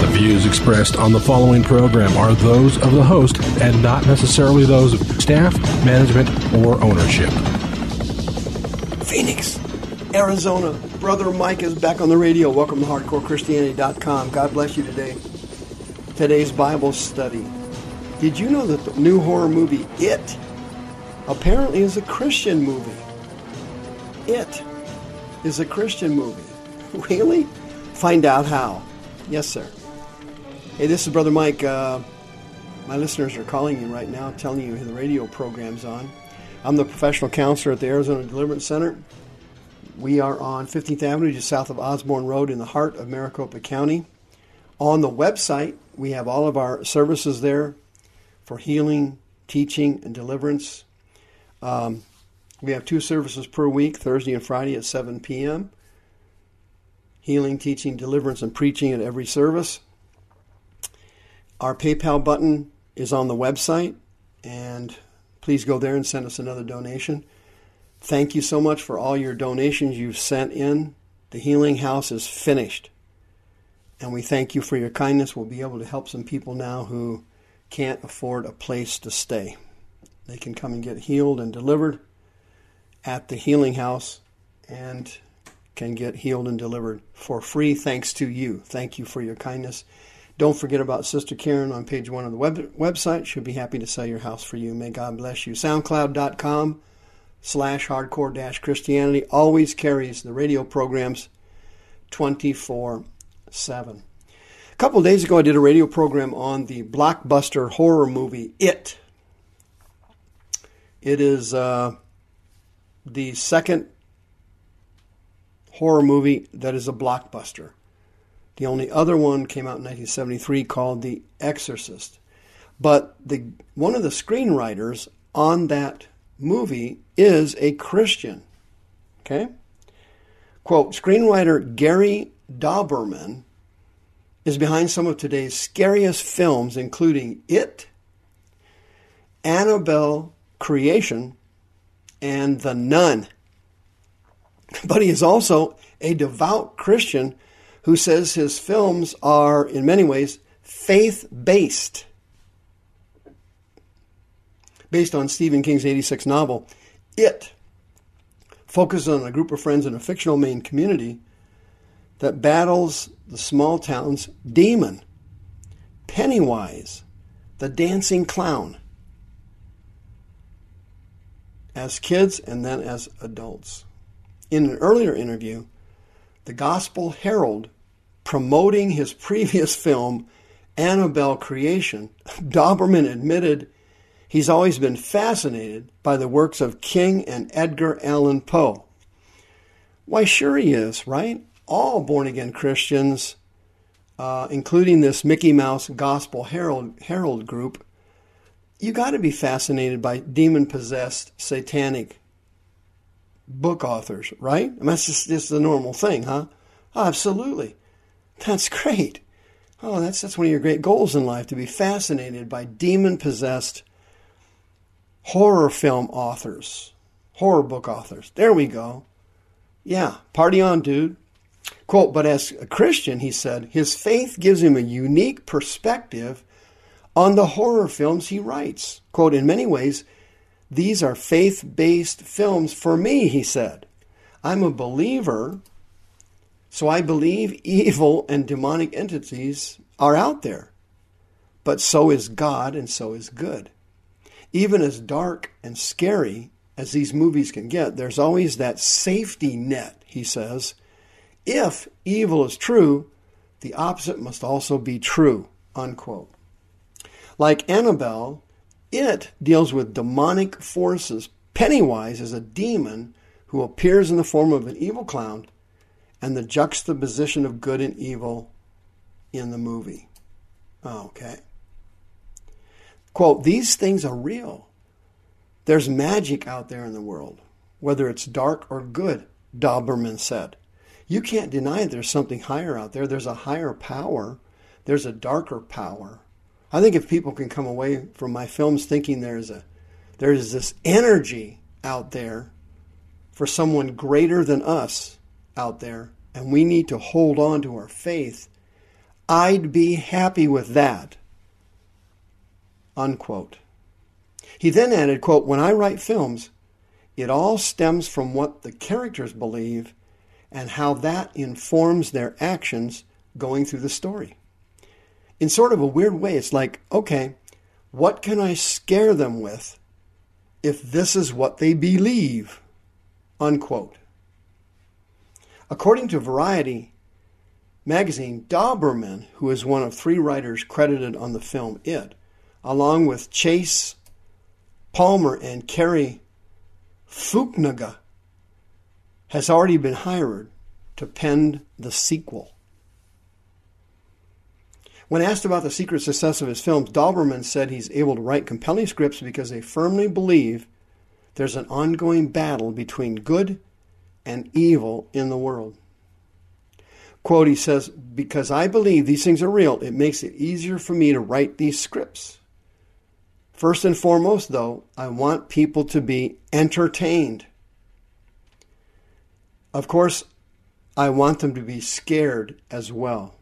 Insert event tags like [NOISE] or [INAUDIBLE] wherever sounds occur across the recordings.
The views expressed on the following program are those of the host and not necessarily those of staff, management, or ownership. Phoenix, Arizona. Brother Mike is back on the radio. Welcome to HardcoreChristianity.com. God bless you today. Today's Bible study. Did you know that the new horror movie It apparently is a Christian movie? It is a Christian movie. [LAUGHS] Really? Find out how. Yes, sir. Hey, this is Brother Mike. Uh, my listeners are calling you right now, telling you the radio program's on. I'm the professional counselor at the Arizona Deliverance Center. We are on 15th Avenue, just south of Osborn Road, in the heart of Maricopa County. On the website, we have all of our services there for healing, teaching, and deliverance. Um, we have two services per week, Thursday and Friday at 7 p.m. Healing, teaching, deliverance, and preaching at every service. Our PayPal button is on the website, and please go there and send us another donation. Thank you so much for all your donations you've sent in. The Healing House is finished. And we thank you for your kindness. We'll be able to help some people now who can't afford a place to stay. They can come and get healed and delivered at the Healing House and can get healed and delivered for free thanks to you. Thank you for your kindness. Don't forget about Sister Karen on page one of the web- website. She'll be happy to sell your house for you. May God bless you. SoundCloud.com slash hardcore dash Christianity always carries the radio programs 24 7. A couple days ago, I did a radio program on the blockbuster horror movie It. It is uh, the second horror movie that is a blockbuster. The only other one came out in 1973 called The Exorcist. But the one of the screenwriters on that movie is a Christian. Okay? Quote Screenwriter Gary Dauberman is behind some of today's scariest films, including It, Annabelle Creation, and The Nun. [LAUGHS] But he is also a devout Christian who says his films are, in many ways, faith based. Based on Stephen King's 86 novel, It focuses on a group of friends in a fictional Maine community that battles the small town's demon, Pennywise, the dancing clown, as kids and then as adults. In an earlier interview, the Gospel Herald, promoting his [LAUGHS] previous film, Annabelle Creation, [LAUGHS] Dauberman admitted he's always been fascinated by the works of King and Edgar Allan Poe. Why, sure he is, right? all born again Christians, uh, including this Mickey Mouse Gospel Herald, Herald group, you got to be fascinated by demon possessed satanic book authors, right? I mean, that's just, just the normal thing, huh? Absolutely. That's great. Oh, that's that's one of your great goals in life to be fascinated by demon possessed horror film authors, horror book authors. There we go. Yeah, party on, dude. Quote, but as a Christian, he said, his faith gives him a unique perspective on the horror films he writes. Quote, in many ways, these are faith based films for me, he said. I'm a believer, so I believe evil and demonic entities are out there. But so is God and so is good. Even as dark and scary as these movies can get, there's always that safety net, he says if evil is true, the opposite must also be true. Unquote. Like Annabelle, it deals with demonic forces. Pennywise is a demon who appears in the form of an evil clown and the juxtaposition of good and evil in the movie. Oh, okay. Quote, these things are real. There's magic out there in the world, whether it's dark or good, Dauberman said. You can't deny there's something higher out there. There's a higher power, there's a darker power. I think if people can come away from my films thinking there's a there's this energy out there for someone greater than us out there, and we need to hold on to our faith, I'd be happy with that. Unquote. He then added, quote, When I write films, it all stems from what the characters believe and how that informs their actions going through the story. In sort of a weird way, it's like, okay, what can I scare them with if this is what they believe? Unquote. According to Variety magazine, Dauberman, who is one of three writers credited on the film It, along with Chase Palmer and Cary Fukunaga, has already been hired to pen the sequel. When asked about the secret success of his films, Dauberman said he's able to write compelling scripts because they firmly believe there's an ongoing battle between good and evil in the world. Quote, he says, Because I believe these things are real, it makes it easier for me to write these scripts. First and foremost, though, I want people to be entertained. Of course, I want them to be scared as well.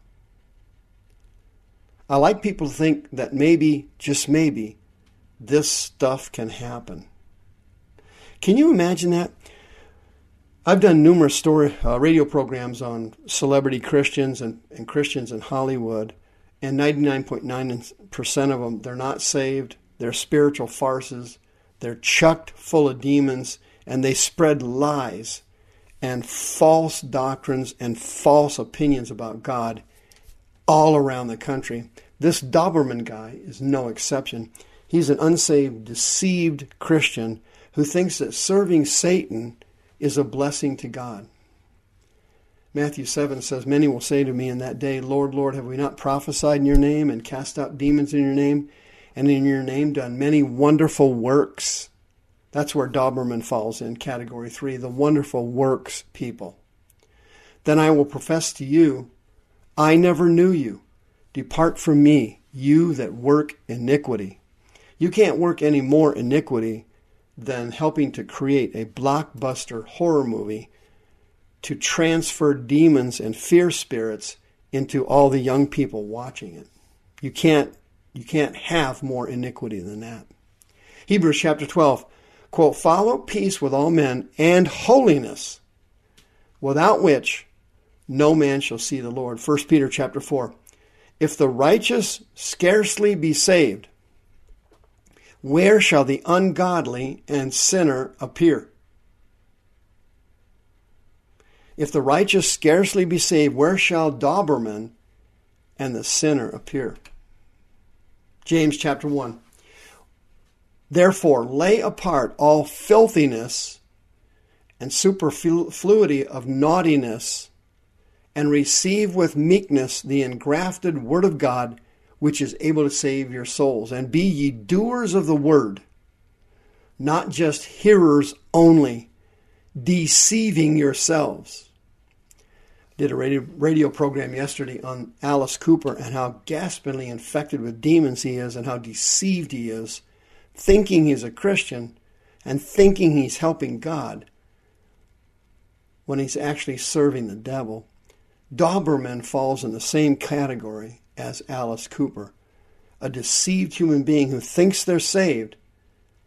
I like people to think that maybe, just maybe, this stuff can happen. Can you imagine that? I've done numerous story uh, radio programs on celebrity Christians and, and Christians in Hollywood, and 99.9% of them, they're not saved. They're spiritual farces. They're chucked full of demons, and they spread lies and false doctrines and false opinions about God all around the country. This Dauberman guy is no exception. He's an unsaved, deceived Christian who thinks that serving Satan is a blessing to God. Matthew 7 says, Many will say to me in that day, Lord, Lord, have we not prophesied in your name and cast out demons in your name, and in your name done many wonderful works? That's where Dauberman falls in category 3, the wonderful works people. Then I will profess to you, I never knew you. Depart from me, you that work iniquity. You can't work any more iniquity than helping to create a blockbuster horror movie to transfer demons and fear spirits into all the young people watching it. You can't you can't have more iniquity than that. Hebrews chapter 12, quote, follow peace with all men and holiness, without which no man shall see the Lord. 1 Peter chapter 4. If the righteous scarcely be saved, where shall the ungodly and sinner appear? If the righteous scarcely be saved, where shall Dauberman and the sinner appear? James chapter 1. Therefore, lay apart all filthiness and superfluity of naughtiness, and receive with meekness the engrafted word of God which is able to save your souls. And be ye doers of the word, not just hearers only, deceiving yourselves. Did a radio, radio program yesterday on Alice Cooper and how gaspingly infected with demons he is and how deceived he is, thinking he's a Christian and thinking he's helping God when he's actually serving the devil. Dauberman falls in the same category as Alice Cooper, a deceived human being who thinks they're saved,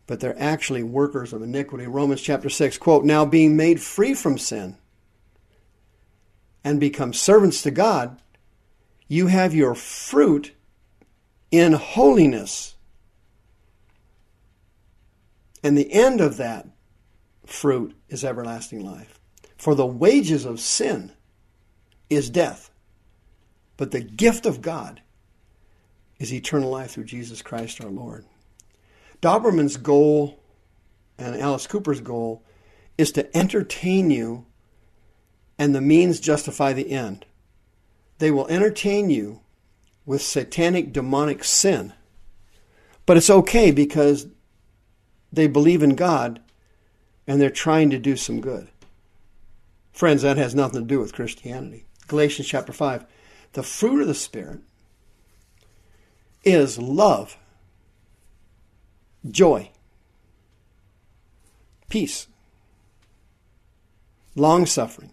but they're actually workers of iniquity. Romans chapter 6, quote, Now being made free from sin and become servants to God, you have your fruit in holiness. And the end of that fruit is everlasting life. For the wages of sin is death. But the gift of God is eternal life through Jesus Christ our Lord. Dauberman's goal and Alice Cooper's goal is to entertain you and the means justify the end. They will entertain you with satanic demonic sin. But it's okay because they believe in God and they're trying to do some good. Friends, that has nothing to do with Christianity. Galatians chapter 5. The fruit of the Spirit is love, joy, peace, long suffering,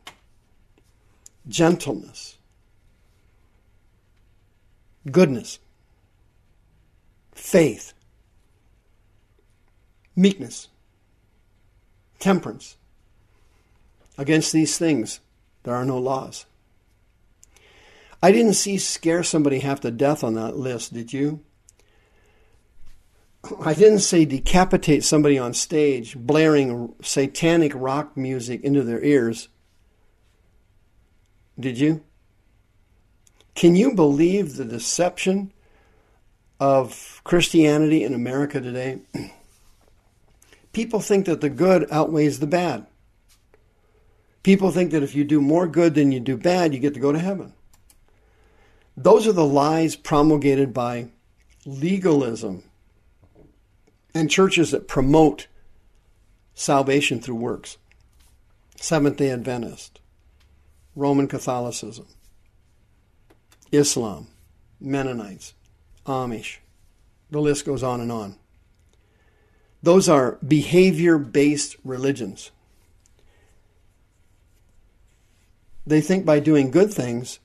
gentleness, goodness, faith, meekness, temperance. Against these things, there are no laws. I didn't see scare somebody half to death on that list, did you? I didn't say decapitate somebody on stage, blaring satanic rock music into their ears. Did you? Can you believe the deception of Christianity in America today? [CLEARS THROAT] People think that the good outweighs the bad. People think that if you do more good than you do bad, you get to go to heaven. Those are the lies promulgated by legalism and churches that promote salvation through works. Seventh day Adventist, Roman Catholicism, Islam, Mennonites, Amish. The list goes on and on. Those are behavior based religions. They think by doing good things,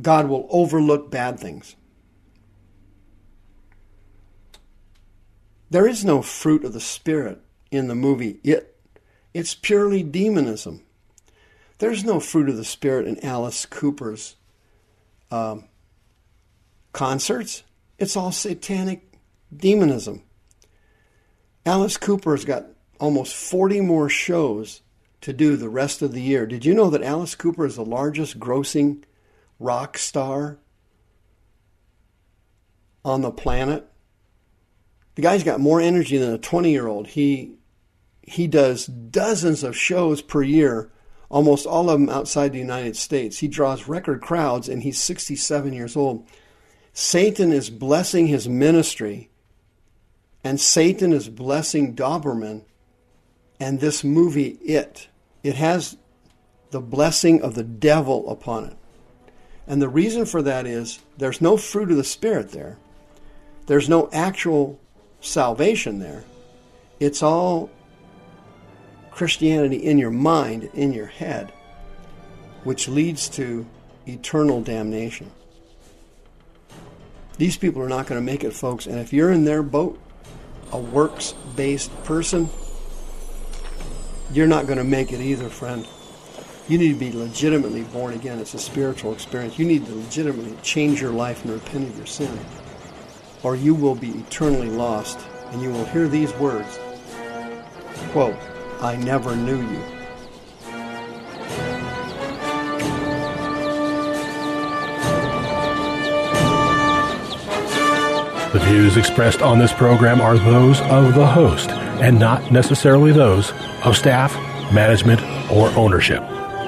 God will overlook bad things. There is no fruit of the Spirit in the movie It. It's purely demonism. There's no fruit of the Spirit in Alice Cooper's um, concerts. It's all satanic demonism. Alice Cooper's got almost 40 more shows to do the rest of the year. Did you know that Alice Cooper is the largest grossing rock star on the planet? The guy's got more energy than a 20 year old. He, he does dozens of shows per year, almost all of them outside the United States. He draws record crowds and he's 67 years old. Satan is blessing his ministry, and Satan is blessing Dauberman and this movie, It. It has the blessing of the devil upon it. And the reason for that is there's no fruit of the Spirit there, there's no actual salvation there. It's all Christianity in your mind, in your head, which leads to eternal damnation. These people are not going to make it, folks. And if you're in their boat, a works based person, you're not going to make it either, friend. You need to be legitimately born again. It's a spiritual experience. You need to legitimately change your life and repent of your sin, or you will be eternally lost. And you will hear these words quote, I never knew you. The views expressed on this program are those of the host and not necessarily those of staff, management, or ownership.